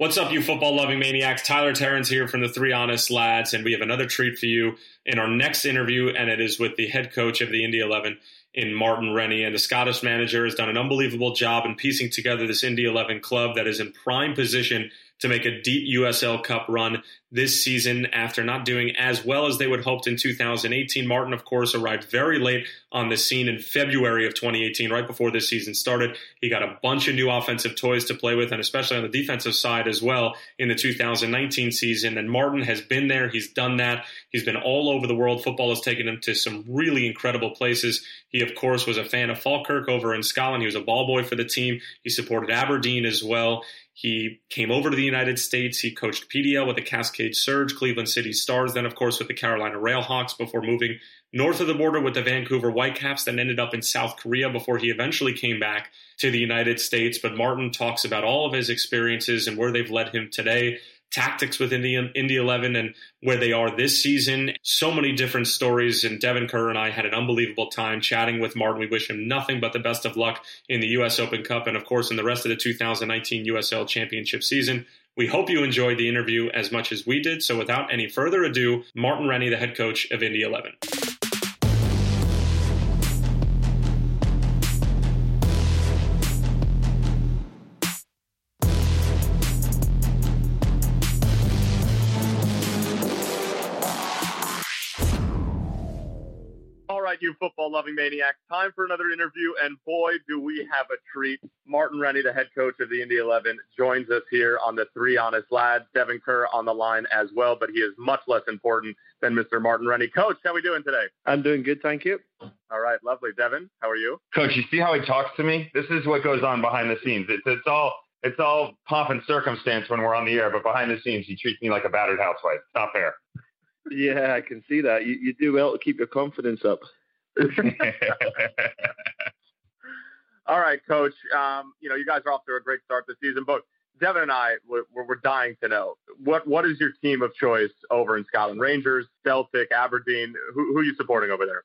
What's up, you football loving maniacs? Tyler Terrence here from the Three Honest Lads, and we have another treat for you in our next interview, and it is with the head coach of the Indy 11 in Martin Rennie. And the Scottish manager has done an unbelievable job in piecing together this Indy 11 club that is in prime position to make a deep USL Cup run this season after not doing as well as they would hoped in 2018. Martin, of course, arrived very late on the scene in February of 2018, right before this season started. He got a bunch of new offensive toys to play with, and especially on the defensive side as well in the 2019 season. And Martin has been there. He's done that. He's been all over the world. Football has taken him to some really incredible places. He, of course, was a fan of Falkirk over in Scotland. He was a ball boy for the team. He supported Aberdeen as well. He came over to the United States. He coached PDL with the Cascade Surge, Cleveland City Stars, then, of course, with the Carolina Railhawks before moving north of the border with the Vancouver Whitecaps, then ended up in South Korea before he eventually came back to the United States. But Martin talks about all of his experiences and where they've led him today tactics within the Indy 11 and where they are this season. So many different stories, and Devin Kerr and I had an unbelievable time chatting with Martin. We wish him nothing but the best of luck in the U.S. Open Cup and, of course, in the rest of the 2019 USL Championship season. We hope you enjoyed the interview as much as we did. So, without any further ado, Martin Rennie, the head coach of Indy 11. You football loving maniacs. Time for another interview, and boy, do we have a treat. Martin Rennie, the head coach of the Indy 11, joins us here on the Three Honest Lads. Devin Kerr on the line as well, but he is much less important than Mr. Martin Rennie. Coach, how are we doing today? I'm doing good, thank you. All right, lovely. Devin, how are you? Coach, you see how he talks to me? This is what goes on behind the scenes. It's, it's all it's all pomp and circumstance when we're on the air, but behind the scenes, he treats me like a battered housewife. It's not fair. Yeah, I can see that. You, you do well to keep your confidence up. All right, Coach. Um, you know, you guys are off to a great start this season, but Devin and I, we're, we're dying to know what what is your team of choice over in Scotland? Rangers, Celtic, Aberdeen. Who, who are you supporting over there?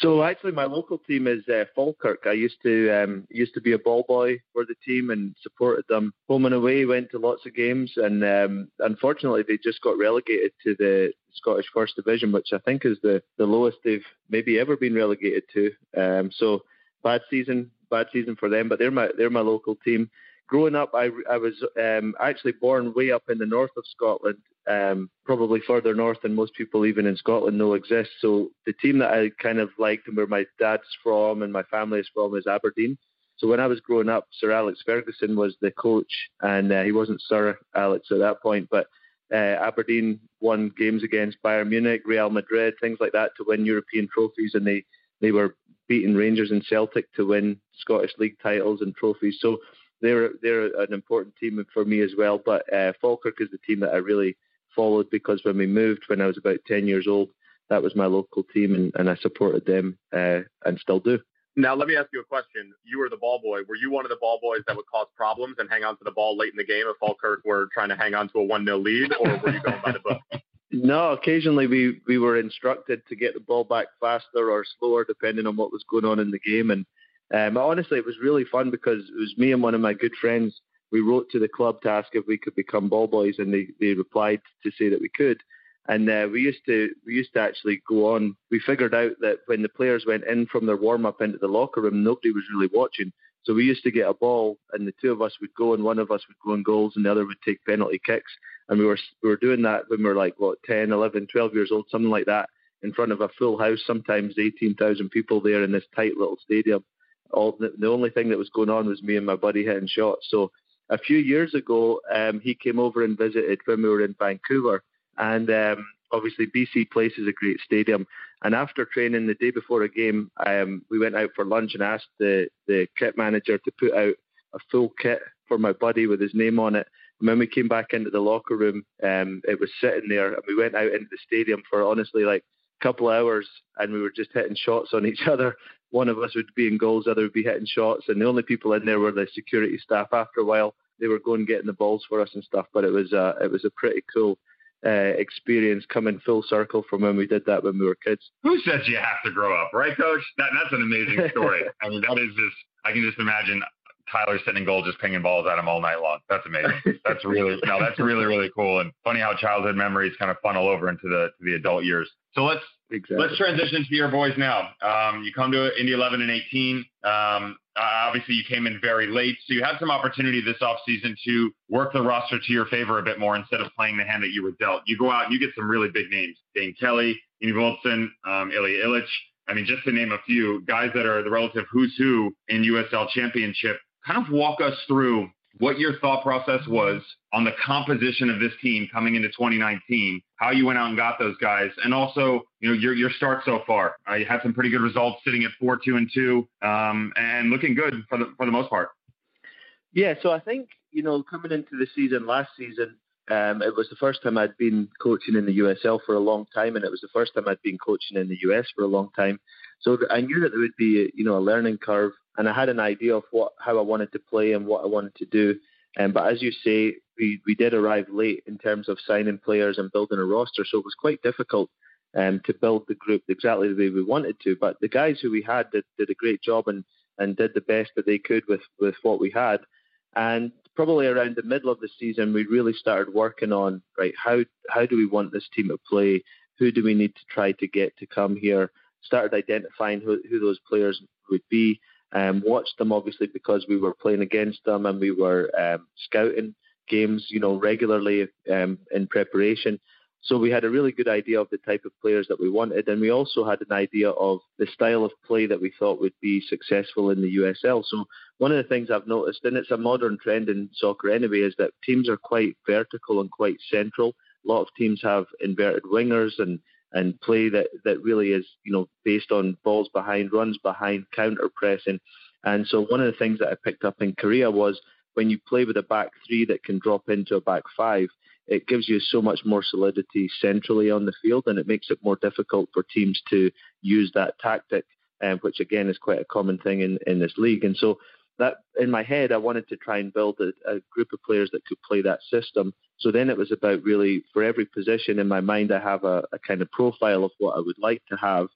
So actually, my local team is uh, Falkirk. I used to um, used to be a ball boy for the team and supported them home and away. Went to lots of games, and um, unfortunately, they just got relegated to the Scottish First Division, which I think is the, the lowest they've maybe ever been relegated to. Um, so bad season, bad season for them. But they're my they're my local team. Growing up, I I was um, actually born way up in the north of Scotland um, probably further north than most people even in Scotland know exists. So the team that I kind of liked and where my dad's from and my family is from is Aberdeen. So when I was growing up, Sir Alex Ferguson was the coach, and uh, he wasn't Sir Alex at that point, but uh, Aberdeen won games against Bayern Munich, Real Madrid, things like that to win European trophies, and they they were beating Rangers and Celtic to win Scottish League titles and trophies. So they're they're an important team for me as well. But uh, Falkirk is the team that I really followed because when we moved when I was about 10 years old, that was my local team and, and I supported them uh, and still do. Now, let me ask you a question. You were the ball boy. Were you one of the ball boys that would cause problems and hang on to the ball late in the game if Falkirk were trying to hang on to a 1 0 lead, or were you going by the book? No, occasionally we, we were instructed to get the ball back faster or slower depending on what was going on in the game. And um, honestly, it was really fun because it was me and one of my good friends we wrote to the club to ask if we could become ball boys, and they, they replied to say that we could. And uh, we used to we used to actually go on. We figured out that when the players went in from their warm up into the locker room, nobody was really watching. So we used to get a ball, and the two of us would go, and one of us would go in goals, and the other would take penalty kicks. And we were we were doing that when we were like what 10, 11, 12 years old, something like that, in front of a full house, sometimes 18,000 people there in this tight little stadium. All the, the only thing that was going on was me and my buddy hitting shots. So a few years ago, um, he came over and visited when we were in Vancouver. And um, obviously, BC Place is a great stadium. And after training the day before a game, um, we went out for lunch and asked the, the kit manager to put out a full kit for my buddy with his name on it. And when we came back into the locker room, um, it was sitting there, and we went out into the stadium for honestly like a couple of hours, and we were just hitting shots on each other one of us would be in goals, the other would be hitting shots, and the only people in there were the security staff. After a while, they were going getting the balls for us and stuff. But it was uh, it was a pretty cool uh, experience coming full circle from when we did that when we were kids. Who says you have to grow up, right, Coach? That, that's an amazing story. I mean, that is just I can just imagine Tyler sitting in goal just pinging balls at him all night long. That's amazing. That's really no, that's really really cool and funny how childhood memories kind of funnel over into the to the adult years. So let's exactly. let's transition to your boys now. Um, you come to Indy 11 and 18. Um, obviously, you came in very late, so you had some opportunity this offseason to work the roster to your favor a bit more instead of playing the hand that you were dealt. You go out and you get some really big names: Dane Kelly, Enevoldsen, um, Ilya Ilic. I mean, just to name a few guys that are the relative who's who in USL Championship. Kind of walk us through what your thought process was on the composition of this team coming into 2019, how you went out and got those guys, and also you know your your start so far. Uh, you had some pretty good results, sitting at four two and two, um, and looking good for the for the most part. Yeah, so I think you know coming into the season last season, um, it was the first time I'd been coaching in the USL for a long time, and it was the first time I'd been coaching in the US for a long time. So I knew that there would be, you know, a learning curve, and I had an idea of what how I wanted to play and what I wanted to do. Um, but as you say, we, we did arrive late in terms of signing players and building a roster, so it was quite difficult um, to build the group exactly the way we wanted to. But the guys who we had did, did a great job and, and did the best that they could with, with what we had. And probably around the middle of the season, we really started working on right how how do we want this team to play? Who do we need to try to get to come here? Started identifying who, who those players would be um, watched them obviously because we were playing against them and we were um, scouting games, you know, regularly um, in preparation. So we had a really good idea of the type of players that we wanted, and we also had an idea of the style of play that we thought would be successful in the USL. So one of the things I've noticed, and it's a modern trend in soccer anyway, is that teams are quite vertical and quite central. A lot of teams have inverted wingers and and play that, that really is, you know, based on balls behind, runs behind, counter pressing. And so one of the things that I picked up in Korea was when you play with a back three that can drop into a back five, it gives you so much more solidity centrally on the field and it makes it more difficult for teams to use that tactic, um, which again is quite a common thing in, in this league. And so that in my head, I wanted to try and build a, a, group of players that could play that system. So then it was about really for every position in my mind, I have a, a kind of profile of what I would like to have,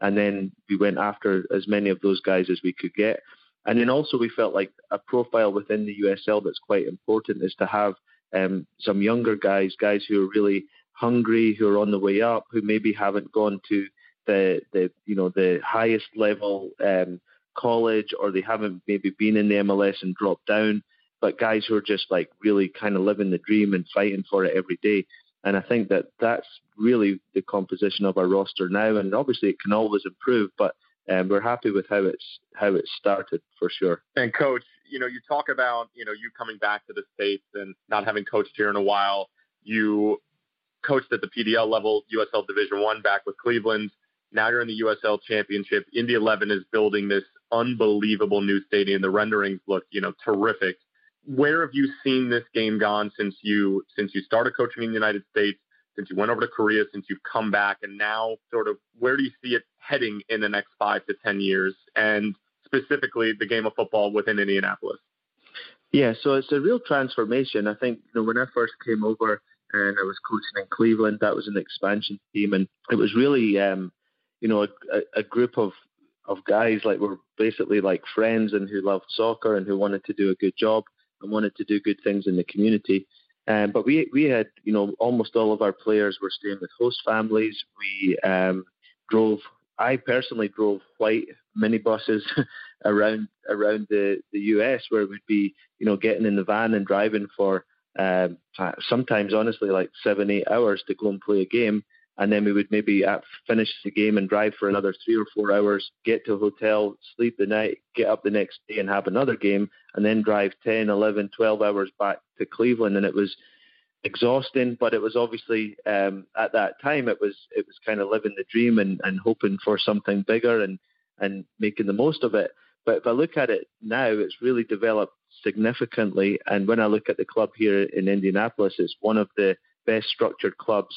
and then we went after as many of those guys as we could get. And then also we felt like a profile within the USL that's quite important is to have um, some younger guys, guys who are really hungry, who are on the way up, who maybe haven't gone to the the you know the highest level um, college or they haven't maybe been in the MLS and dropped down, but guys who are just like really kind of living the dream and fighting for it every day. And I think that that's really the composition of our roster now. And obviously, it can always improve, but um, we're happy with how it's how it started for sure. And coach, you know, you talk about you know you coming back to the states and not having coached here in a while. You coached at the PDL level, USL Division One, back with Cleveland. Now you're in the USL Championship. Indy 11 is building this unbelievable new stadium. The renderings look, you know, terrific. Where have you seen this game gone since you since you started coaching in the United States, since you went over to Korea, since you've come back, and now sort of where do you see it heading in the next five to ten years, and specifically the game of football within Indianapolis? Yeah, so it's a real transformation. I think you know when I first came over and I was coaching in Cleveland, that was an expansion team, and it was really um, you know a, a group of of guys like were basically like friends and who loved soccer and who wanted to do a good job and wanted to do good things in the community. Um, but we we had you know almost all of our players were staying with host families. We um, drove. I personally drove white minibuses around around the the US where we'd be you know getting in the van and driving for um, sometimes honestly like seven eight hours to go and play a game and then we would maybe finish the game and drive for another three or four hours, get to a hotel, sleep the night, get up the next day and have another game, and then drive 10, 11, 12 hours back to Cleveland. And it was exhausting, but it was obviously um, at that time it was it was kind of living the dream and, and hoping for something bigger and and making the most of it. But if I look at it now, it's really developed significantly. And when I look at the club here in Indianapolis, it's one of the best structured clubs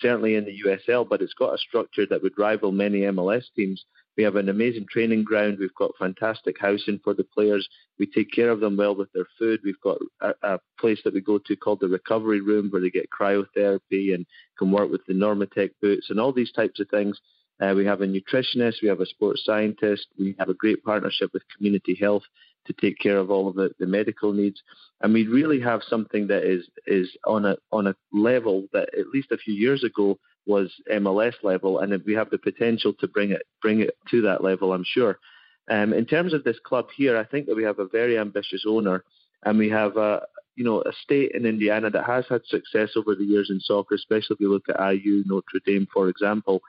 certainly in the USL, but it's got a structure that would rival many MLS teams. We have an amazing training ground. We've got fantastic housing for the players. We take care of them well with their food. We've got a, a place that we go to called the recovery room where they get cryotherapy and can work with the Normatec boots and all these types of things. Uh, we have a nutritionist, we have a sports scientist, we have a great partnership with Community Health to take care of all of the, the medical needs. And we really have something that is is on a on a level that at least a few years ago was MLS level, and we have the potential to bring it bring it to that level. I'm sure. Um, in terms of this club here, I think that we have a very ambitious owner, and we have a you know a state in Indiana that has had success over the years in soccer, especially if you look at IU, Notre Dame, for example.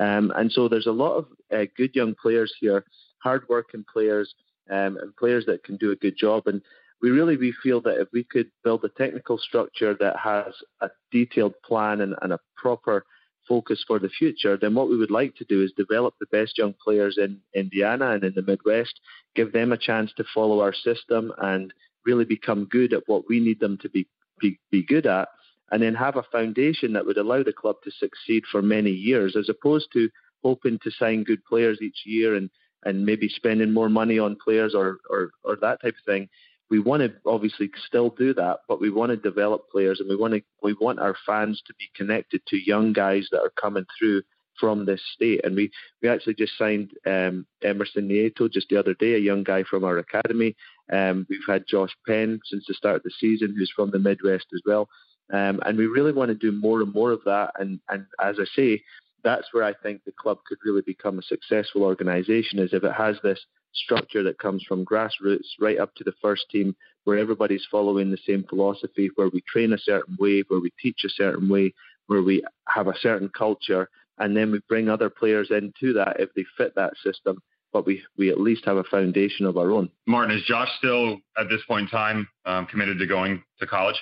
Um, and so there's a lot of uh, good young players here, hard-working players, um, and players that can do a good job. And we really we feel that if we could build a technical structure that has a detailed plan and, and a proper focus for the future, then what we would like to do is develop the best young players in Indiana and in the Midwest, give them a chance to follow our system and really become good at what we need them to be, be, be good at, and then have a foundation that would allow the club to succeed for many years, as opposed to hoping to sign good players each year and, and maybe spending more money on players or, or, or that type of thing we want to obviously still do that, but we want to develop players and we want to we want our fans to be connected to young guys that are coming through from this state. And we, we actually just signed um, Emerson Nieto just the other day, a young guy from our academy. Um, we've had Josh Penn since the start of the season, who's from the Midwest as well. Um, and we really want to do more and more of that. And, and as I say, that's where I think the club could really become a successful organisation, is if it has this structure that comes from grassroots right up to the first team, where everybody's following the same philosophy, where we train a certain way, where we teach a certain way, where we have a certain culture, and then we bring other players into that if they fit that system. But we, we at least have a foundation of our own. Martin, is Josh still at this point in time um, committed to going to college?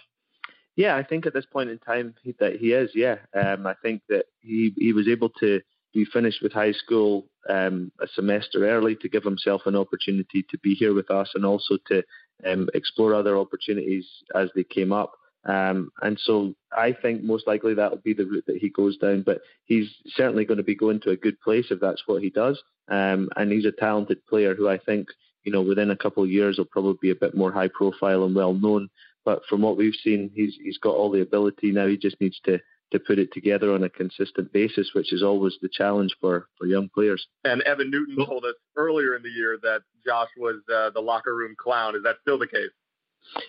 Yeah, I think at this point in time he, that he is. Yeah, um, I think that he he was able to be finished with high school um, a semester early to give himself an opportunity to be here with us and also to um, explore other opportunities as they came up. Um, and so I think most likely that will be the route that he goes down. But he's certainly going to be going to a good place if that's what he does. Um, and he's a talented player who I think, you know, within a couple of years will probably be a bit more high profile and well known. But from what we've seen, he's he's got all the ability now. He just needs to to put it together on a consistent basis, which is always the challenge for, for young players. And Evan Newton told us earlier in the year that Josh was uh, the locker room clown. Is that still the case?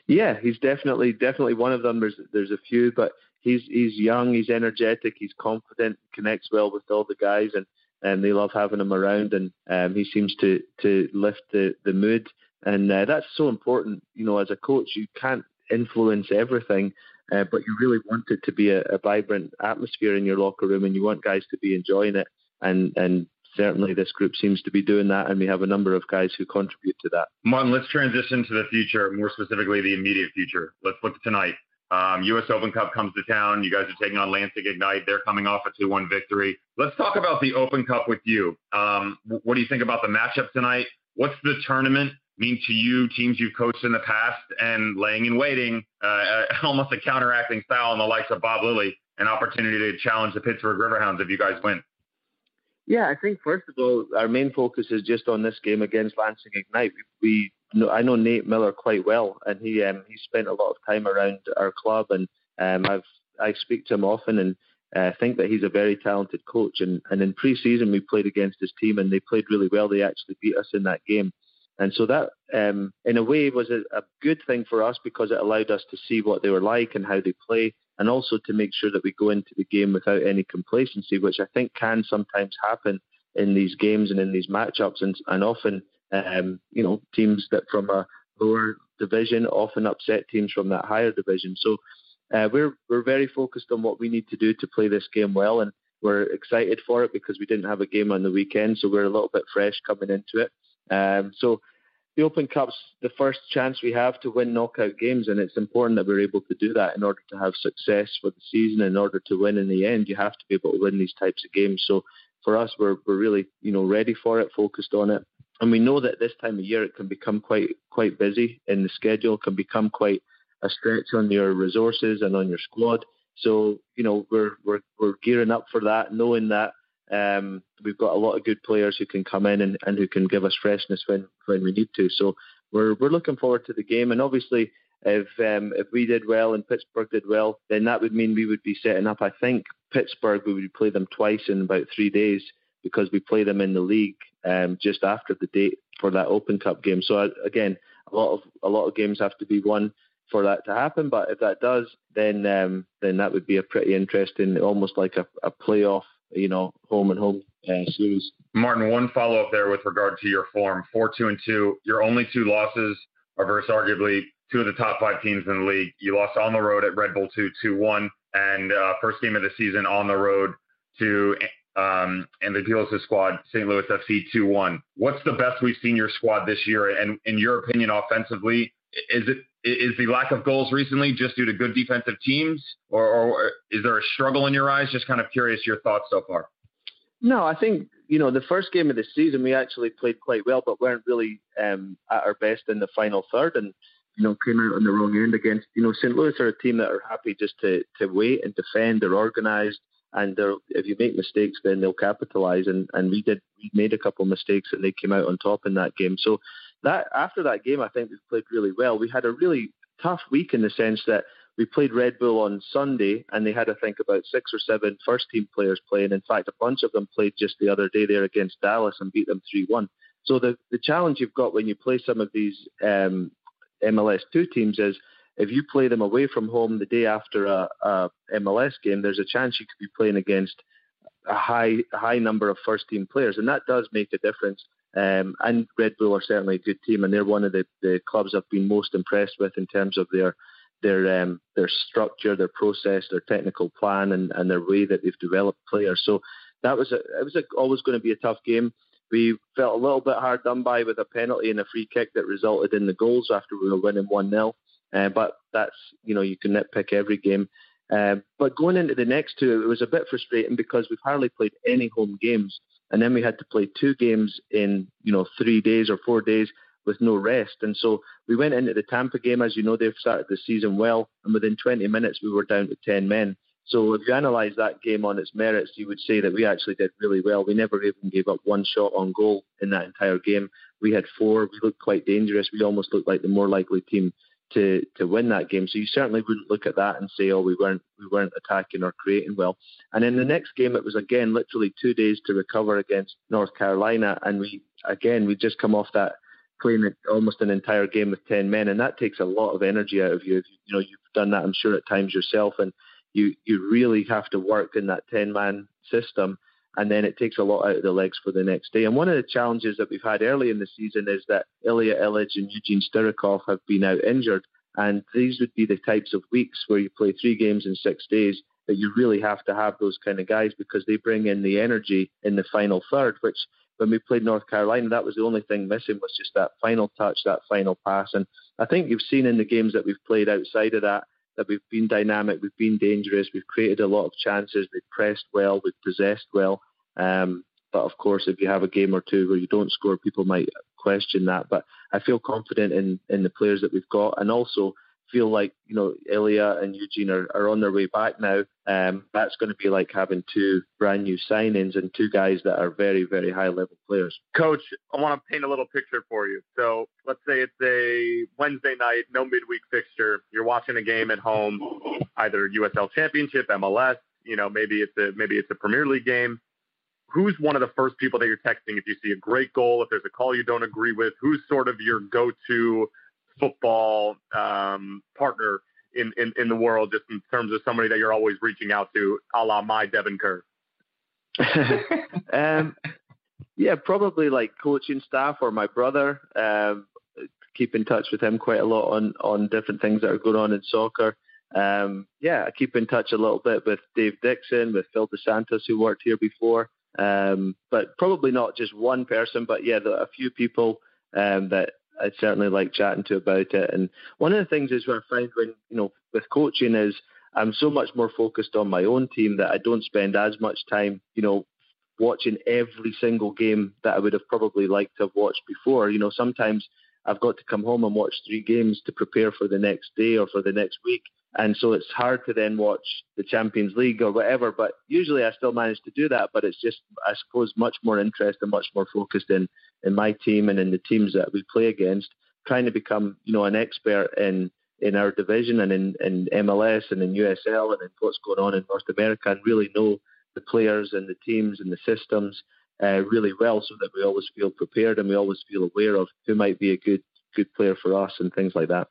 Yeah, he's definitely definitely one of them. There's there's a few, but he's he's young, he's energetic, he's confident, connects well with all the guys, and and they love having him around. And um, he seems to to lift the the mood, and uh, that's so important. You know, as a coach, you can't influence everything, uh, but you really want it to be a, a, vibrant atmosphere in your locker room, and you want guys to be enjoying it. And and certainly this group seems to be doing that, and we have a number of guys who contribute to that. Martin, let's transition to the future, more specifically the immediate future. Let's look tonight. Um, U.S. Open Cup comes to town. You guys are taking on Lansing Ignite. They're coming off a 2-1 victory. Let's talk about the Open Cup with you. Um, what do you think about the matchup tonight? What's the tournament mean to you, teams you've coached in the past, and laying in waiting, uh, almost a counteracting style in the likes of Bob Lilley, an opportunity to challenge the Pittsburgh Riverhounds if you guys win? Yeah, I think first of all, our main focus is just on this game against Lansing Ignite. We, we I know Nate Miller quite well, and he um, he spent a lot of time around our club, and um, I've I speak to him often, and uh, think that he's a very talented coach. And, and in pre-season, we played against his team, and they played really well. They actually beat us in that game. And so that, um, in a way, was a, a, good thing for us because it allowed us to see what they were like and how they play, and also to make sure that we go into the game without any complacency, which I think can sometimes happen in these games and in these matchups. And, and often, um, you know, teams that from a lower division often upset teams from that higher division. So uh, we're we're very focused on what we need to do to play this game well, and we're excited for it because we didn't have a game on the weekend, so we're a little bit fresh coming into it. Um, so the Open Cup's the first chance we have to win knockout games, and it's important that we're able to do that in order to have success for the season. In order to win in the end, you have to be able to win these types of games. So for us, we're we're really you know ready for it, focused on it, and we know that this time of year it can become quite quite busy in the schedule, can become quite a stretch on your resources and on your squad. So you know we're we're we're gearing up for that, knowing that um, we've got a lot of good players who can come in and, and who can give us freshness when, when we need to. So we're we're looking forward to the game. And obviously, if um, if we did well and Pittsburgh did well, then that would mean we would be setting up. I think Pittsburgh we would play them twice in about three days because we play them in the league um, just after the date for that Open Cup game. So uh, again, a lot of a lot of games have to be won for that to happen. But if that does, then um, then that would be a pretty interesting, almost like a, a playoff, you know, home and home uh, series. Martin, one follow up there with regard to your form: four, two, and two. Your only two losses are versus arguably two of the top five teams in the league. You lost on the road at Red Bull 2 2 1, and uh, first game of the season on the road to um, and the Dealers squad, St. Louis FC 2 1. What's the best we've seen your squad this year? And in your opinion, offensively, is it is the lack of goals recently just due to good defensive teams, or, or is there a struggle in your eyes? Just kind of curious your thoughts so far. No, I think you know the first game of the season we actually played quite well, but weren't really um, at our best in the final third, and you know came out on the wrong end against you know St. Louis are a team that are happy just to to wait and defend. They're organised, and they're, if you make mistakes, then they'll capitalise. And and we did we made a couple of mistakes, and they came out on top in that game. So that after that game, I think we played really well. We had a really tough week in the sense that we played Red Bull on Sunday, and they had, I think, about six or seven first team players playing. In fact, a bunch of them played just the other day there against Dallas and beat them 3 1. So the, the challenge you've got when you play some of these um, MLS 2 teams is if you play them away from home the day after a, a MLS game, there's a chance you could be playing against a high a high number of first team players, and that does make a difference. Um, and Red Bull are certainly a good team, and they're one of the, the clubs I've been most impressed with in terms of their their um, their structure, their process, their technical plan, and, and their way that they've developed players. So that was a, it was a, always going to be a tough game. We felt a little bit hard done by with a penalty and a free kick that resulted in the goals after we were winning one 0 uh, But that's you know you can nitpick every game. Uh, but going into the next two, it was a bit frustrating because we've hardly played any home games, and then we had to play two games in you know three days or four days with no rest. And so we went into the Tampa game, as you know, they've started the season well, and within 20 minutes we were down to 10 men. So if you analyse that game on its merits, you would say that we actually did really well. We never even gave up one shot on goal in that entire game. We had four. We looked quite dangerous. We almost looked like the more likely team to to win that game. So you certainly wouldn't look at that and say, oh, we weren't we weren't attacking or creating well. And in the next game, it was again literally two days to recover against North Carolina, and we again we just come off that playing almost an entire game with 10 men, and that takes a lot of energy out of you. You know, you've done that, I'm sure, at times yourself, and you, you really have to work in that 10 man system, and then it takes a lot out of the legs for the next day. And one of the challenges that we've had early in the season is that Ilya Ilic and Eugene Starikov have been out injured, and these would be the types of weeks where you play three games in six days that you really have to have those kind of guys because they bring in the energy in the final third, which when we played North Carolina, that was the only thing missing was just that final touch, that final pass. And I think you've seen in the games that we've played outside of that that we've been dynamic, we've been dangerous, we've created a lot of chances, we've pressed well, we've possessed well. Um, but of course, if you have a game or two where you don't score, people might question that. But I feel confident in in the players that we've got, and also feel like you know Ilya and Eugene are, are on their way back now. Um, that's going to be like having two brand new signings and two guys that are very very high level players. Coach, I want to paint a little picture for you. So let's say it's a Wednesday night, no midweek fixture. You're watching a game at home, either USL Championship, MLS. You know, maybe it's a maybe it's a Premier League game. Who's one of the first people that you're texting if you see a great goal? If there's a call you don't agree with, who's sort of your go-to football um, partner in, in, in the world, just in terms of somebody that you're always reaching out to, a la my Devin Kerr? um, yeah, probably like coaching staff or my brother. Um, keep in touch with him quite a lot on on different things that are going on in soccer. Um, yeah, I keep in touch a little bit with Dave Dixon, with Phil DeSantis, who worked here before. Um, but probably not just one person, but yeah, there are a few people um, that I'd certainly like chatting to about it. And one of the things is what I find when you know with coaching is I'm so much more focused on my own team that I don't spend as much time, you know, watching every single game that I would have probably liked to have watched before. You know, sometimes I've got to come home and watch three games to prepare for the next day or for the next week. And so it's hard to then watch the Champions League or whatever. But usually I still manage to do that. But it's just, I suppose, much more interest and much more focused in, in my team and in the teams that we play against, trying to become, you know, an expert in in our division and in, in MLS and in USL and in what's going on in North America and really know the players and the teams and the systems uh, really well, so that we always feel prepared and we always feel aware of who might be a good good player for us and things like that.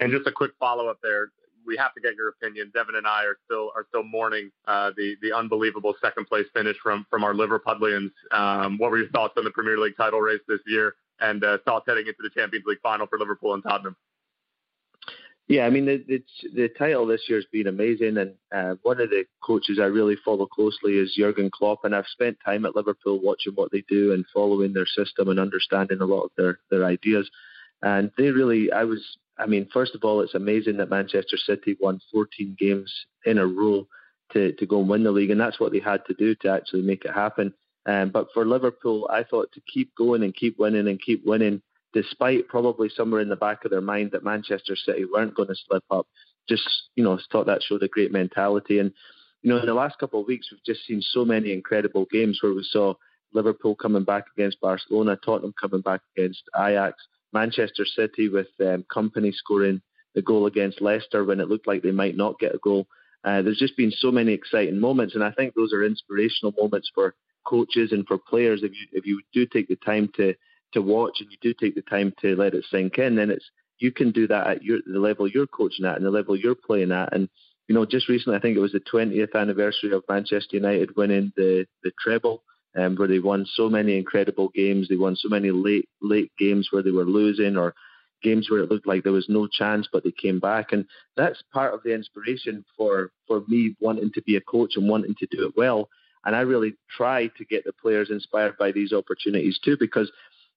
And just a quick follow up there. We have to get your opinion. Devin and I are still are still mourning uh, the the unbelievable second place finish from from our Liverpudlians. Um, what were your thoughts on the Premier League title race this year and uh, thoughts heading into the Champions League final for Liverpool and Tottenham? Yeah, I mean the the, the title this year has been amazing, and uh, one of the coaches I really follow closely is Jurgen Klopp, and I've spent time at Liverpool watching what they do and following their system and understanding a lot of their their ideas. And they really, I was, I mean, first of all, it's amazing that Manchester City won 14 games in a row to to go and win the league, and that's what they had to do to actually make it happen. Um, but for Liverpool, I thought to keep going and keep winning and keep winning despite probably somewhere in the back of their mind that Manchester City weren't going to slip up. Just, you know, thought that showed a great mentality. And, you know, in the last couple of weeks, we've just seen so many incredible games where we saw Liverpool coming back against Barcelona, Tottenham coming back against Ajax, Manchester City with um, Kompany scoring the goal against Leicester when it looked like they might not get a goal. Uh, there's just been so many exciting moments, and I think those are inspirational moments for coaches and for players. If you if you do take the time to to watch and you do take the time to let it sink in, then it's you can do that at your the level you're coaching at and the level you're playing at. And you know, just recently, I think it was the 20th anniversary of Manchester United winning the the treble, um, where they won so many incredible games. They won so many late late games where they were losing or games where it looked like there was no chance, but they came back. And that's part of the inspiration for for me wanting to be a coach and wanting to do it well. And I really try to get the players inspired by these opportunities too, because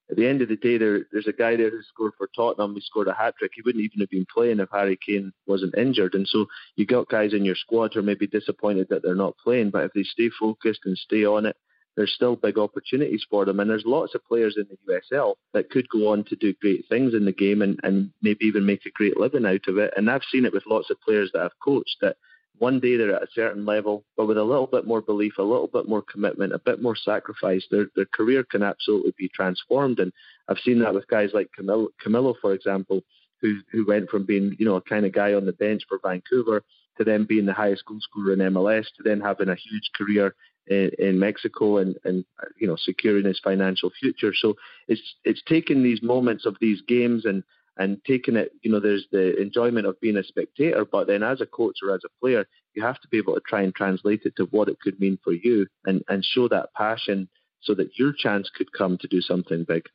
at the end of the day, there, there's a guy there who scored for Tottenham. He scored a hat trick. He wouldn't even have been playing if Harry Kane wasn't injured. And so you got guys in your squad who are maybe disappointed that they're not playing, but if they stay focused and stay on it, there's still big opportunities for them. And there's lots of players in the USL that could go on to do great things in the game and, and maybe even make a great living out of it. And I've seen it with lots of players that I've coached that one day they're at a certain level, but with a little bit more belief, a little bit more commitment, a bit more sacrifice, their their career can absolutely be transformed. And I've seen that with guys like Camilo, Camilo for example, who who went from being you know a kind of guy on the bench for Vancouver to then being the highest goal scorer in MLS to then having a huge career in, in Mexico and and you know securing his financial future. So it's it's taking these moments of these games and and taking it, you know, there's the enjoyment of being a spectator, but then as a coach or as a player, you have to be able to try and translate it to what it could mean for you and, and show that passion so that your chance could come to do something big.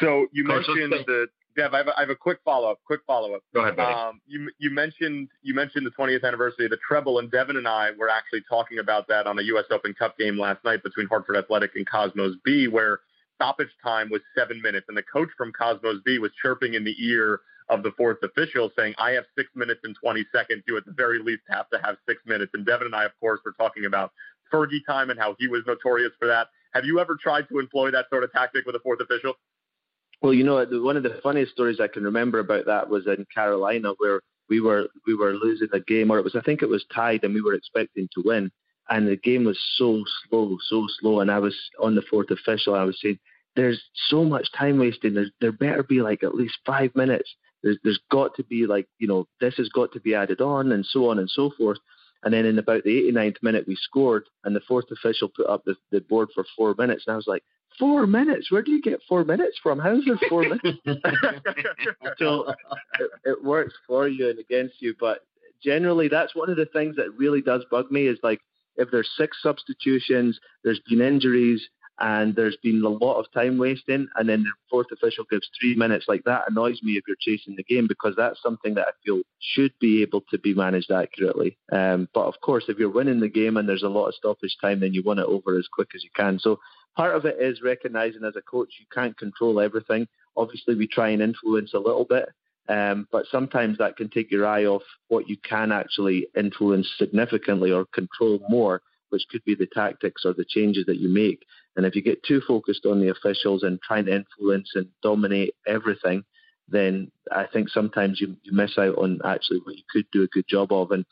So you mentioned the Dev. I have, a, I have a quick follow up. Quick follow up. Go ahead, buddy. Um, you you mentioned you mentioned the 20th anniversary of the treble, and Devin and I were actually talking about that on a U.S. Open Cup game last night between Hartford Athletic and Cosmos B, where stoppage time was seven minutes, and the coach from Cosmos B was chirping in the ear of the fourth official saying, I have six minutes and 20 seconds. You at the very least have to have six minutes. And Devin and I, of course, were talking about Fergie time and how he was notorious for that. Have you ever tried to employ that sort of tactic with a fourth official? Well, you know, one of the funniest stories I can remember about that was in Carolina, where we were we were losing a game, or it was I think it was tied, and we were expecting to win, and the game was so slow, so slow, and I was on the fourth official. I was saying, there's so much time wasting. There, there better be like at least five minutes. There's, there's got to be like, you know, this has got to be added on and so on and so forth. And then in about the 89th minute, we scored, and the fourth official put up the, the board for four minutes. And I was like, four minutes? Where do you get four minutes from? How's there four minutes? so it, it works for you and against you. But generally, that's one of the things that really does bug me is like if there's six substitutions, there's been injuries, and there's been a lot of time wasting, and then the fourth official gives three minutes. Like that annoys me if you're chasing the game because that's something that I feel should be able to be managed accurately. Um, but of course, if you're winning the game and there's a lot of stoppage time, then you want it over as quick as you can. So part of it is recognizing as a coach you can't control everything. Obviously, we try and influence a little bit, um, but sometimes that can take your eye off what you can actually influence significantly or control more, which could be the tactics or the changes that you make. And if you get too focused on the officials and trying to influence and dominate everything, then I think sometimes you, you miss out on actually what you could do a good job of. And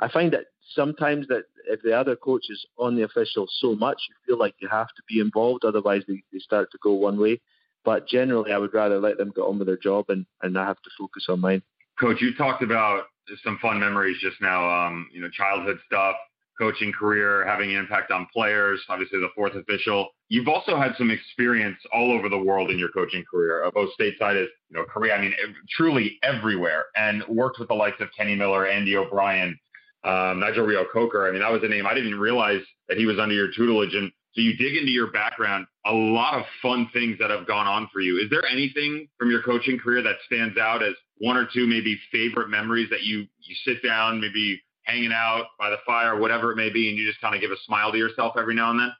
I find that sometimes that if the other coach is on the officials so much, you feel like you have to be involved, otherwise they, they start to go one way. But generally, I would rather let them get on with their job and, and not have to focus on mine. Coach, you talked about some fun memories just now, um, you know, childhood stuff, coaching career, having an impact on players, obviously the fourth official. You've also had some experience all over the world in your coaching career, uh, both stateside as you know, Korea. I mean, truly everywhere, and worked with the likes of Kenny Miller, Andy O'Brien, um, Nigel Reo-Coker. I mean, that was a name I didn't realize that he was under your tutelage. And so you dig into your background, a lot of fun things that have gone on for you. Is there anything from your coaching career that stands out as one or two maybe favorite memories that you you sit down, maybe hanging out by the fire, whatever it may be, and you just kind of give a smile to yourself every now and then?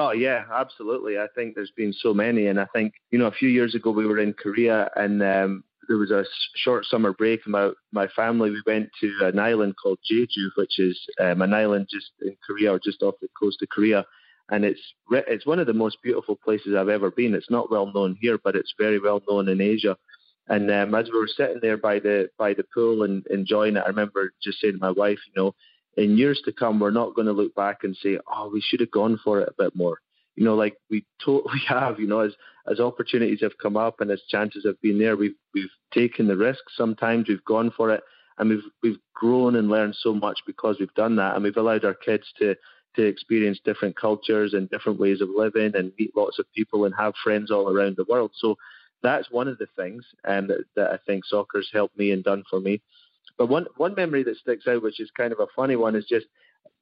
Oh yeah, absolutely. I think there's been so many, and I think you know a few years ago we were in Korea and um, there was a short summer break. My my family we went to an island called Jeju, which is um, an island just in Korea or just off the coast of Korea, and it's it's one of the most beautiful places I've ever been. It's not well known here, but it's very well known in Asia. And um, as we were sitting there by the by the pool and enjoying it, I remember just saying to my wife, you know, in years to come, we're not going to look back and say, oh, we should have gone for it a bit more. You know, like we totally have. You know, as as opportunities have come up and as chances have been there, we've we've taken the risk. Sometimes we've gone for it, and we've we've grown and learned so much because we've done that, and we've allowed our kids to to experience different cultures and different ways of living and meet lots of people and have friends all around the world. So that's one of the things um, that, that I think soccer's helped me and done for me. But one one memory that sticks out, which is kind of a funny one, is just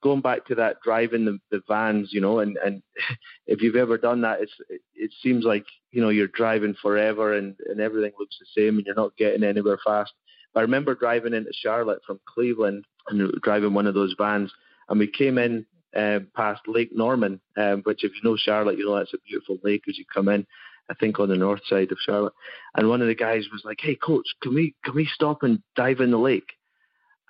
going back to that driving the, the vans, you know, and, and if you've ever done that, it's it, it seems like you know you're driving forever and, and everything looks the same and you're not getting anywhere fast. But I remember driving into Charlotte from Cleveland and driving one of those vans, and we came in uh, past Lake Norman, um, which if you know Charlotte, you know that's a beautiful lake as you come in. I think on the north side of Charlotte. And one of the guys was like, "Hey, coach, can we can we stop and dive in the lake?"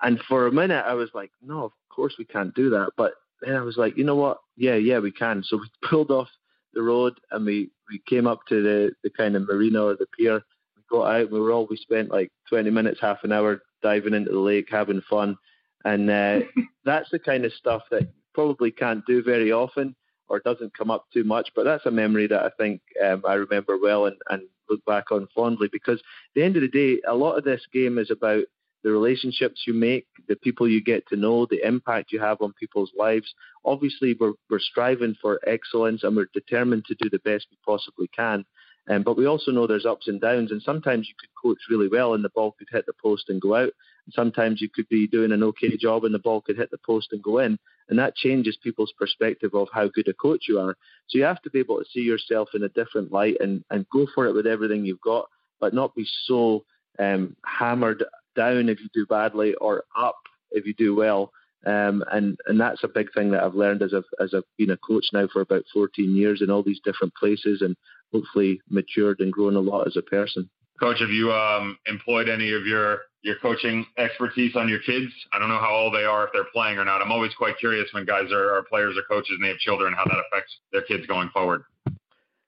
And for a minute, I was like, "No, of course we can't do that." But then I was like, "You know what? Yeah, yeah, we can." So we pulled off the road and we we came up to the the kind of marina or the pier. We got out. We were all we spent like 20 minutes, half an hour diving into the lake, having fun. And uh, that's the kind of stuff that you probably can't do very often or doesn't come up too much. But that's a memory that I think um, I remember well and, and look back on fondly because at the end of the day, a lot of this game is about the relationships you make, the people you get to know, the impact you have on people's lives. Obviously, we're, we're striving for excellence and we're determined to do the best we possibly can. Um, but we also know there's ups and downs, and sometimes you could coach really well and the ball could hit the post and go out. And sometimes you could be doing an okay job and the ball could hit the post and go in. And that changes people's perspective of how good a coach you are. So you have to be able to see yourself in a different light and, and go for it with everything you've got, but not be so um, hammered down if you do badly or up if you do well. Um, and and that's a big thing that I've learned as I've as I've been a coach now for about 14 years in all these different places, and hopefully matured and grown a lot as a person. Coach, have you um, employed any of your your coaching expertise on your kids? I don't know how old they are, if they're playing or not. I'm always quite curious when guys are, are players or coaches and they have children, how that affects their kids going forward.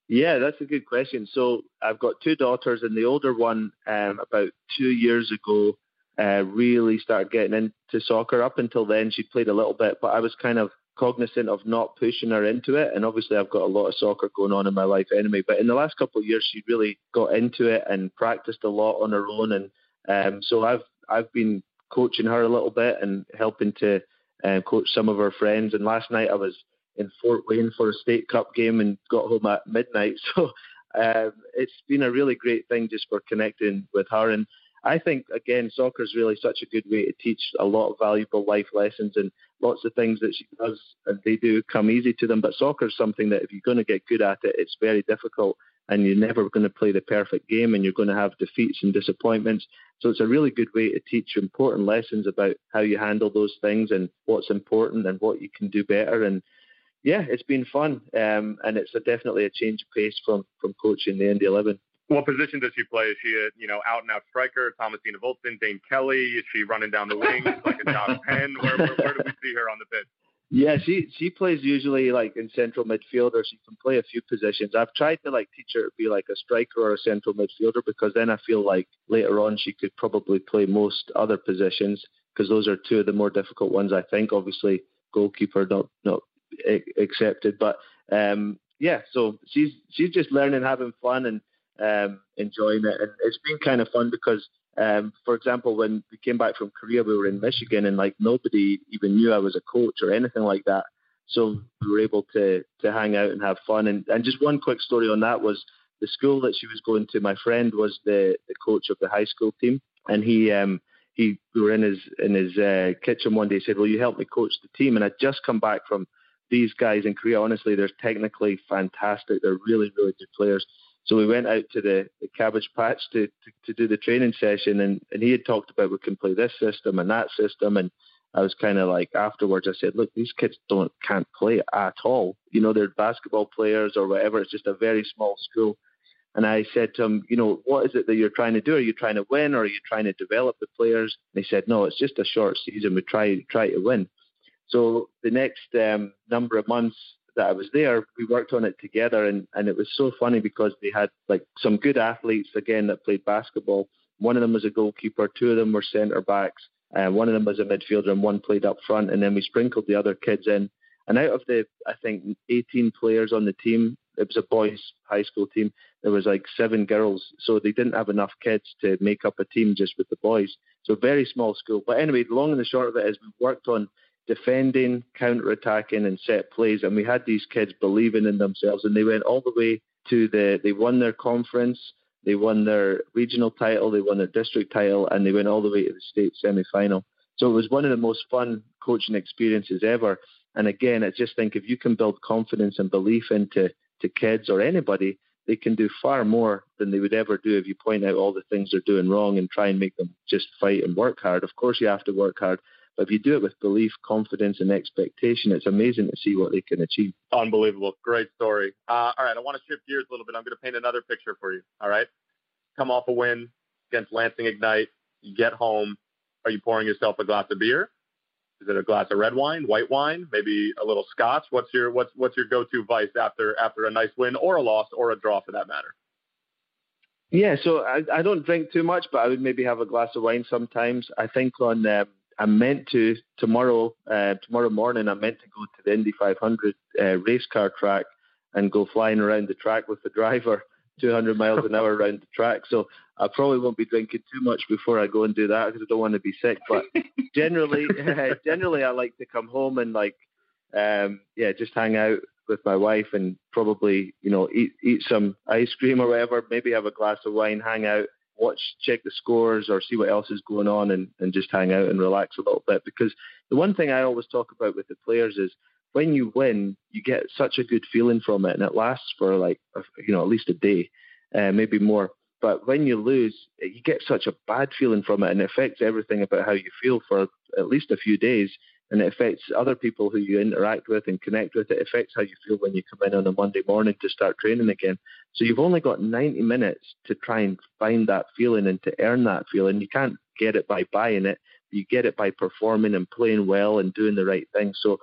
Yeah, that's a good question. So I've got two daughters, and the older one, um, about two years ago, uh, really started getting into soccer. Up until then, she played a little bit, but I was kind of cognizant of not pushing her into it. And obviously, I've got a lot of soccer going on in my life anyway. But in the last couple of years, she really got into it and practiced a lot on her own. And um, so I've I've been coaching her a little bit and helping to uh, coach some of her friends. And last night I was in Fort Wayne for a state cup game and got home at midnight. So um, it's been a really great thing just for connecting with her. And I think again, soccer is really such a good way to teach a lot of valuable life lessons and lots of things that she does and they do come easy to them. But soccer is something that if you're going to get good at it, it's very difficult and you're never going to play the perfect game and you're going to have defeats and disappointments. So it's a really good way to teach important lessons about how you handle those things and what's important and what you can do better. And yeah, it's been fun. Um, and it's a, definitely a change of pace from, from coaching the Indy 11. What position does she play? Is she a you know out and out striker, Thomas Enevoldsen, Dane Kelly? Is she running down the wings like a Josh Penn? Where, where, where do we see her on the pitch? Yeah, she she plays usually like in central midfielder. She can play a few positions. I've tried to like teach her to be like a striker or a central midfielder because then I feel like later on she could probably play most other positions because those are two of the more difficult ones. I think obviously goalkeeper not not accepted, but um, yeah. So she's she's just learning, having fun, and um, enjoying it. And it's been kind of fun because Um, for example, when we came back from Korea, we were in Michigan, and like nobody even knew I was a coach or anything like that. So we were able to to hang out and have fun. And and just one quick story on that was the school that she was going to. My friend was the the coach of the high school team, and he um he we were in his in his uh, kitchen one day. He said, "Will you help me coach the team?" And I'd just come back from these guys in Korea. Honestly, they're technically fantastic. They're really really good players. So we went out to the, the cabbage patch to, to, to do the training session, and, and he had talked about we can play this system and that system, and I was kind of like afterwards I said, look, these kids don't can't play at all. You know, they're basketball players or whatever. It's just a very small school. And I said to him, you know, what is it that you're trying to do? Are you trying to win or are you trying to develop the players? And he said, no, it's just a short season. We try try to win. So the next um, number of months that I was there, we worked on it together, and and it was so funny because they had like some good athletes again that played basketball. One of them was a goalkeeper, two of them were centre backs, and one of them was a midfielder, and one played up front. And then we sprinkled the other kids in. And out of the, I think, 18 players on the team, it was a boys' high school team. There was like seven girls, so they didn't have enough kids to make up a team just with the boys. So very small school. But anyway, the long and the short of it is we worked on defending, counter-attacking, and set plays. And we had these kids believing in themselves, and they went all the way to the. They won their conference, they won their regional title, they won their district title, and they went all the way to the state semi-final. So it was one of the most fun coaching experiences ever. And again, I just think if you can build confidence and belief into to kids or anybody, they can do far more than they would ever do if you point out all the things they're doing wrong and try and make them just fight and work hard. Of course, you have to work hard, but if you do it with belief, confidence, and expectation, it's amazing to see what they can achieve. Unbelievable. Great story. Uh, all right, I want to shift gears a little bit. I'm going to paint another picture for you. All right. Come off a win against Lansing Ignite. You get home. Are you pouring yourself a glass of beer? Is it a glass of red wine, white wine, maybe a little scotch? What's your what's what's your go-to vice after after a nice win or a loss or a draw for that matter? Yeah, so I, I don't drink too much, but I would maybe have a glass of wine sometimes. I think on um, I'm meant to tomorrow uh, tomorrow morning. I'm meant to go to the Indy 500 uh, race car track and go flying around the track with the driver, 200 miles an hour around the track. So I probably won't be drinking too much before I go and do that because I don't want to be sick. But generally, uh, generally I like to come home and like, um, yeah, just hang out with my wife and probably you know eat eat some ice cream or whatever. Maybe have a glass of wine, hang out watch, check the scores, or see what else is going on, and, and just hang out and relax a little bit. Because the one thing I always talk about with the players is when you win, you get such a good feeling from it, and it lasts for like you know at least a day, uh, maybe more. But when you lose, you get such a bad feeling from it, and it affects everything about how you feel for at least a few days and it affects other people who you interact with and connect with. It affects how you feel when you come in on a Monday morning to start training again. So you've only got 90 minutes to try and find that feeling and to earn that feeling. You can't get it by buying it. You get it by performing and playing well and doing the right thing. So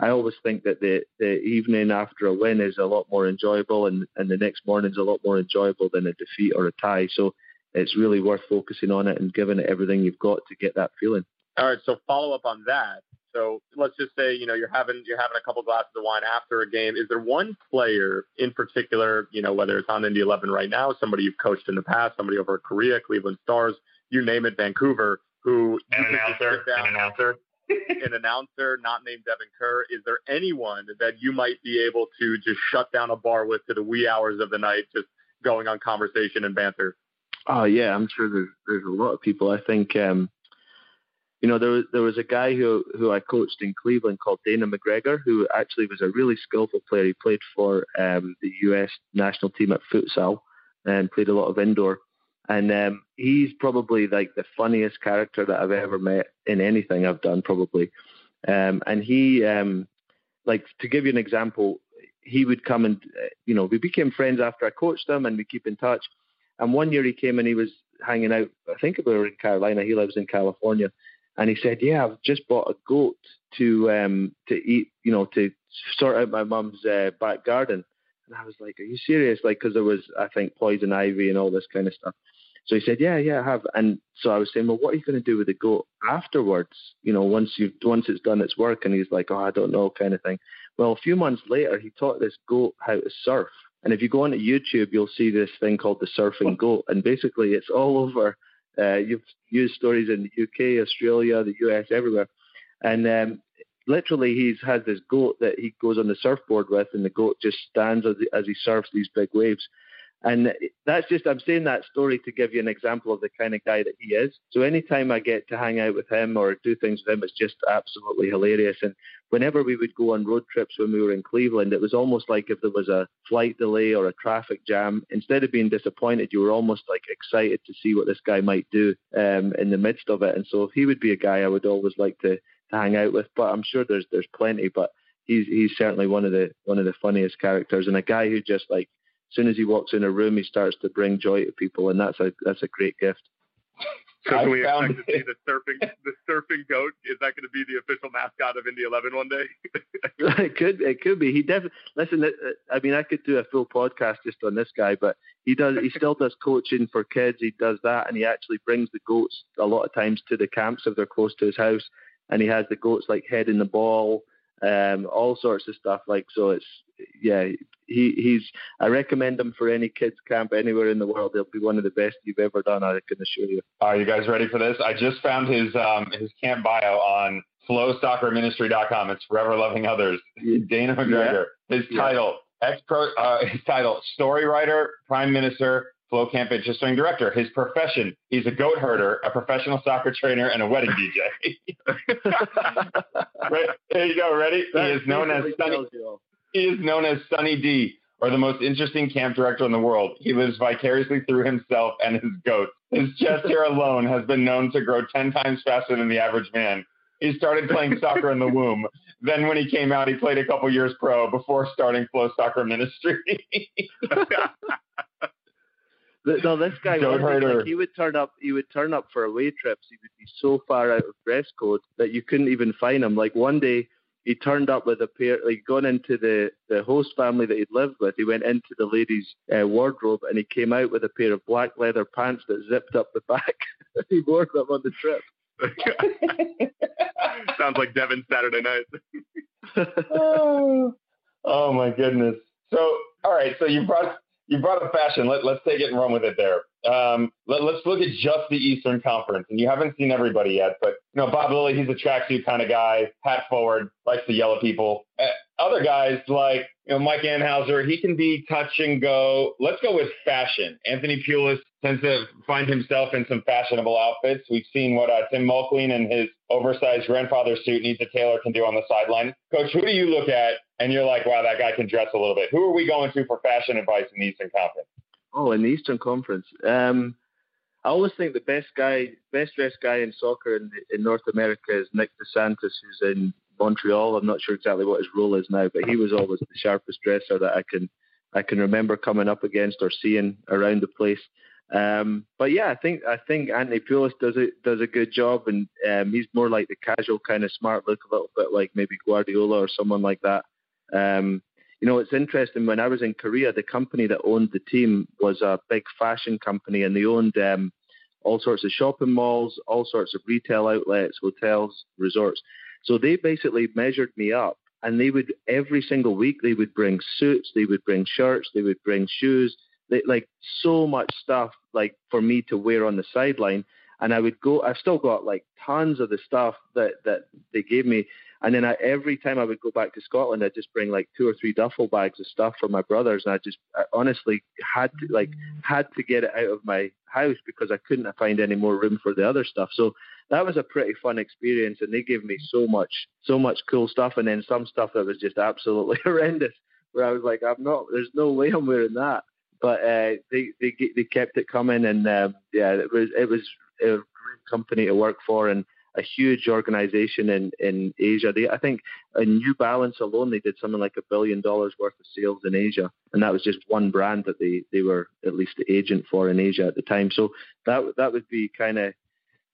I always think that the, the evening after a win is a lot more enjoyable and, and the next morning is a lot more enjoyable than a defeat or a tie. So it's really worth focusing on it and giving it everything you've got to get that feeling. All right. So follow up on that. So let's just say you know you're having you're having a couple glasses of wine after a game. Is there one player in particular, you know, whether it's on Indy 11 right now, somebody you've coached in the past, somebody over at Korea, Cleveland Stars, you name it, Vancouver, who an announcer, an announcer, an announcer not named Devin Kerr. Is there anyone that you might be able to just shut down a bar with to the wee hours of the night, just going on conversation and banter? Oh yeah, I'm sure there's there's a lot of people. I think um, you know, there was there was a guy who who I coached in Cleveland called Dana McGregor, who actually was a really skillful player. He played for um, the U.S. national team at futsal and played a lot of indoor. And um, he's probably like the funniest character that I've ever met in anything I've done, probably. Um, and he, um, like, to give you an example, he would come and, you know, we became friends after I coached him and we keep in touch. And one year he came and he was hanging out, I think we were in Carolina, he lives in California and he said, "Yeah, I've just bought a goat to um to eat, you know, to sort out my mum's uh, back garden." And I was like, "Are you serious?" Like, because there was, I think, poison ivy and all this kind of stuff. So he said, "Yeah, yeah, I have." And so I was saying, "Well, what are you going to do with the goat afterwards? You know, once you once it's done its work?" And he's like, "Oh, I don't know," kind of thing. Well, a few months later, he taught this goat how to surf. And if you go onto YouTube, you'll see this thing called the surfing goat, and basically it's all over Uh, you've used stories in the UK, Australia, the US, everywhere. And um, literally, he's had this goat that he goes on the surfboard with, and the goat just stands as, he, as he surfs these big waves. And that's just, I'm saying that story to give you an example of the kind of guy that he is. So anytime I get to hang out with him or do things with him, it's just absolutely hilarious. And whenever we would go on road trips when we were in Cleveland, it was almost like if there was a flight delay or a traffic jam, instead of being disappointed, you were almost like excited to see what this guy might do um, in the midst of it. And so he would be a guy I would always like to, to hang out with. But I'm sure there's there's plenty. But he's he's certainly one of the one of the funniest characters and a guy who just like as soon as he walks in a room, he starts to bring joy to people, and that's a that's a great gift. So can we expect to see the surfing the surfing goat? Is that going to be the official mascot of Indy Eleven one day? it could it could be. He definitely listen. Uh, I mean, I could do a full podcast just on this guy, but he does. He still does coaching for kids. He does that, and he actually brings the goats a lot of times to the camps if they're close to his house, and he has the goats like heading the ball, um, all sorts of stuff. Like so, it's yeah, he he's. I recommend him for any kids camp anywhere in the world. He'll be one of the best you've ever done. I can assure you. Are you guys ready for this? I just found his um his camp bio on flowsoccerministry.com. It's forever loving others. Dana McGregor. Yeah. His title, yeah. ex pro. Uh, his title, story writer, prime minister, Flow Camp Interesting Director. His profession, he's a goat herder, a professional soccer trainer, and a wedding DJ. right, there you go. Ready? That he is known as Sunny. He is known as Sunny D, or the most interesting camp director in the world. He lives vicariously through himself and his goats. His chest hair alone has been known to grow 10 times faster than the average man. He started playing soccer in the womb. Then, when he came out, he played a couple years pro before starting Flow Soccer Ministry. no, this guy was like, he would turn up. He would turn up for away trips. He would be so far out of dress code that you couldn't even find him. Like one day, he turned up with a pair, like gone into the, the host family that he'd lived with. He went into the lady's uh, wardrobe and he came out with a pair of black leather pants that zipped up the back. he wore them on the trip. Sounds like Devin Saturday night. oh, oh my goodness. So, all right. So you brought you brought up fashion. Let, let's take it and run with it there. Um, let, us look at just the Eastern Conference, and you haven't seen everybody yet, but you know Bob Lilley, he's a tracksuit kind of guy, hat forward, likes to yell at people. Uh, other guys like you know Mike Anhaeuser, he can be touch and go. Let's go with fashion. Anthony Pulis tends to find himself in some fashionable outfits. We've seen what uh, Tim Mulqueen and his oversized grandfather suit needs a tailor can do on the sideline. Coach, who do you look at and you're like, wow, that guy can dress a little bit? Who are we going to for fashion advice in the Eastern Conference? Oh, in the Eastern Conference. Um, I always think the best guy, best dressed guy in soccer in, in North America is Nick DeSantis, who's in Montreal. I'm not sure exactly what his role is now, but he was always the sharpest dresser that I can I can remember coming up against or seeing around the place. Um, but yeah, I think I think Anthony Pulis does it does a good job, and um, he's more like the casual kind of smart look, a little bit like maybe Guardiola or someone like that. Um, you know, it's interesting. When I was in Korea, the company that owned the team was a big fashion company, and they owned um, all sorts of shopping malls, all sorts of retail outlets, hotels, resorts. So they basically measured me up, and they would every single week they would bring suits, they would bring shirts, they would bring shoes, they, like so much stuff like for me to wear on the sideline. And I would go. I've still got like tons of the stuff that that they gave me and then I, every time I would go back to Scotland, I'd just bring like two or three duffel bags of stuff for my brothers, and I just I honestly had to like had to get it out of my house because I couldn't find any more room for the other stuff. So that was a pretty fun experience, and they gave me so much so much cool stuff, and then some stuff that was just absolutely horrendous, where I was like, I'm not, there's no way I'm wearing that. But uh, they they they kept it coming, and uh, yeah, it was it was a great company to work for, and a huge organization in, in Asia. They, I think a New Balance alone, they did something like a billion dollars worth of sales in Asia, and that was just one brand that they, they were at least the agent for in Asia at the time. So that that would be kind of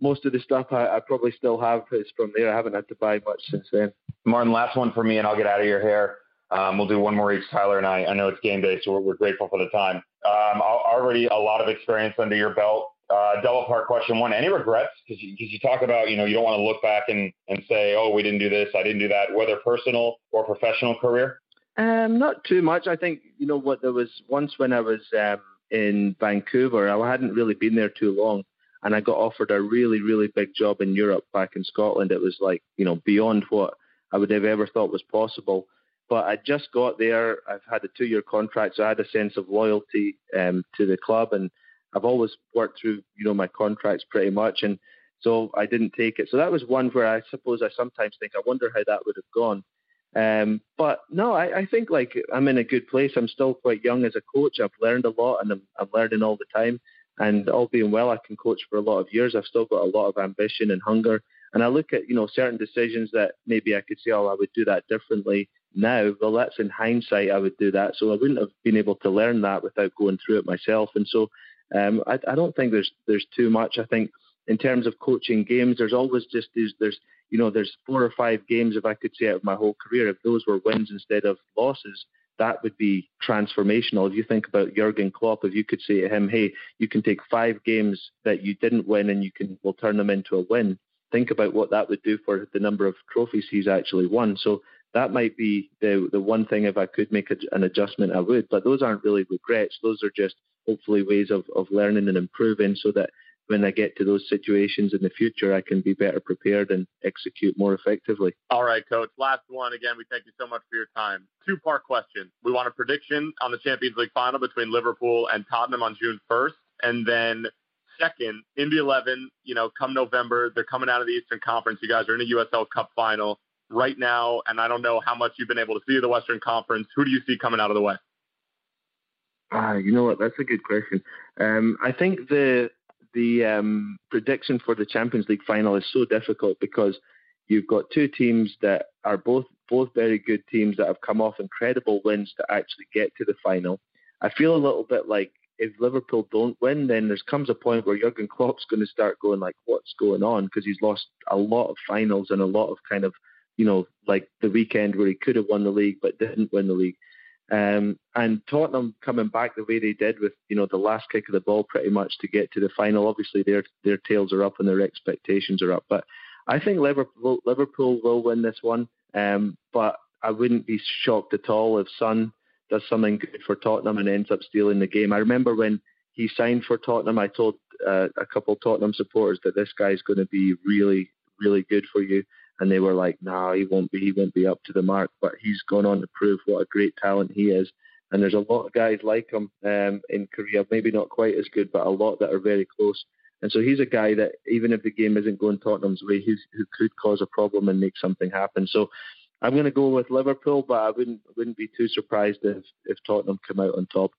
most of the stuff I, I, probably still have is from there. I haven't had to buy much since then. Martin, last one for me, and I'll get out of your hair. Um, we'll do one more each, Tyler and I. I know it's game day, so we're, we're grateful for the time. Um, already a lot of experience under your belt uh, double part question one. Any regrets? Because you, you, talk about, you know, you don't want to look back and, and say, oh, we didn't do this, I didn't do that, whether personal or professional career? Um, not too much. I think, you know, what there was once when I was um, in Vancouver, I hadn't really been there too long. and I got offered a really, really big job in Europe back in Scotland. It was like, you know, beyond what I would have ever thought was possible. But I just got there. I've had a two year contract, so I had a sense of loyalty um, to the club. And I've always worked through, you know, my contracts pretty much. And so I didn't take it. So that was one where I suppose I sometimes think, I wonder how that would have gone. Um, but no, I, I think like I'm in a good place. I'm still quite young as a coach. I've learned a lot and I'm, I'm learning all the time. And all being well, I can coach for a lot of years. I've still got a lot of ambition and hunger. And I look at, you know, certain decisions that maybe I could say, oh, I would do that differently now. Well, that's in hindsight, I would do that. So I wouldn't have been able to learn that without going through it myself. And so um, I, I don't think there's there's too much. I think in terms of coaching games, there's always just there's, you know, there's four or five games, if I could say, out of my whole career, if those were wins instead of losses, that would be transformational. If you think about Jurgen Klopp, if you could say to him, hey, you can take five games that you didn't win and you can, we'll turn them into a win. Think about what that would do for the number of trophies he's actually won. So that might be the the one thing if I could make a, an adjustment, I would. But those aren't really regrets. Those are just hopefully ways of, of learning and improving so that when I get to those situations in the future, I can be better prepared and execute more effectively. All right, coach. Last one. Again, we thank you so much for your time. Two part question. We want a prediction on the Champions League final between Liverpool and Tottenham on June 1st. And then second, Indy 11, you know, come November, they're coming out of the Eastern Conference. You guys are in a USL Cup final right now. And I don't know how much you've been able to see the Western Conference. Who do you see coming out of the West? Ah, you know what? That's a good question. Um, I think the the um, prediction for the Champions League final is so difficult because you've got two teams that are both both very good teams that have come off incredible wins to actually get to the final. I feel a little bit like if Liverpool don't win, then there comes a point where Jurgen Klopp's going to start going like, "What's going on?" Because he's lost a lot of finals and a lot of kind of, you know, like the weekend where he could have won the league but didn't win the league. Um, and Tottenham coming back the way they did with you know the last kick of the ball pretty much to get to the final. Obviously, their their tails are up and their expectations are up. But I think Liverpool Liverpool will win this one. Um, but I wouldn't be shocked at all if Son does something good for Tottenham and ends up stealing the game. I remember when he signed for Tottenham, I told uh, a couple of Tottenham supporters that this guy is going to be really really good for you and they were like, "No, nah, he won't be. He won't be up to the mark." But he's gone on to prove what a great talent he is. And there's a lot of guys like him um, in Korea, maybe not quite as good, but a lot that are very close. And so he's a guy that even if the game isn't going Tottenham's way, he's who could cause a problem and make something happen. So I'm going to go with Liverpool, but I wouldn't wouldn't be too surprised if if Tottenham come out on top.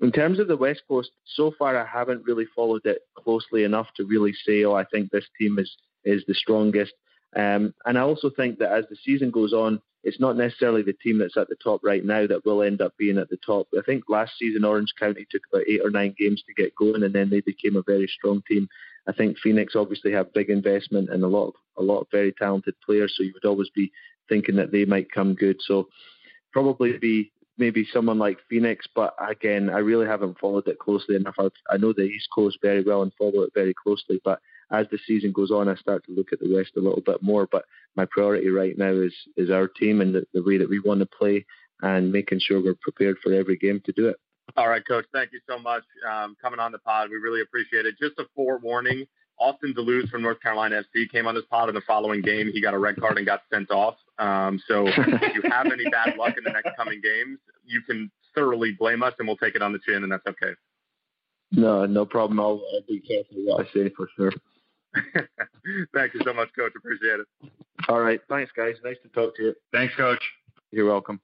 In terms of the West Coast, so far I haven't really followed it closely enough to really say, oh, I think this team is is the strongest. Um, and I also think that as the season goes on, it's not necessarily the team that's at the top right now that will end up being at the top. I think last season Orange County took about eight or nine games to get going, and then they became a very strong team. I think Phoenix obviously have big investment and a lot of a lot of very talented players, so you would always be thinking that they might come good. So probably be maybe someone like Phoenix, but again, I really haven't followed it closely enough. I, I know the East Coast very well and follow it very closely, but as the season goes on, I start to look at the West a little bit more. But my priority right now is is our team and the, the way that we want to play and making sure we're prepared for every game to do it. All right, Coach. Thank you so much um, coming on the pod. We really appreciate it. Just a forewarning. Austin da Luz from North Carolina FC came on this pod in the following game. He got a red card and got sent off. Um, so if you have any bad luck in the next coming games, you can thoroughly blame us and we'll take it on the chin, and that's okay. No, no problem. I'll, I'll be careful what I say for sure. Thank you so much, Coach. Appreciate it. All right. Thanks, guys. Nice to talk to you. Thanks, Coach. You're welcome.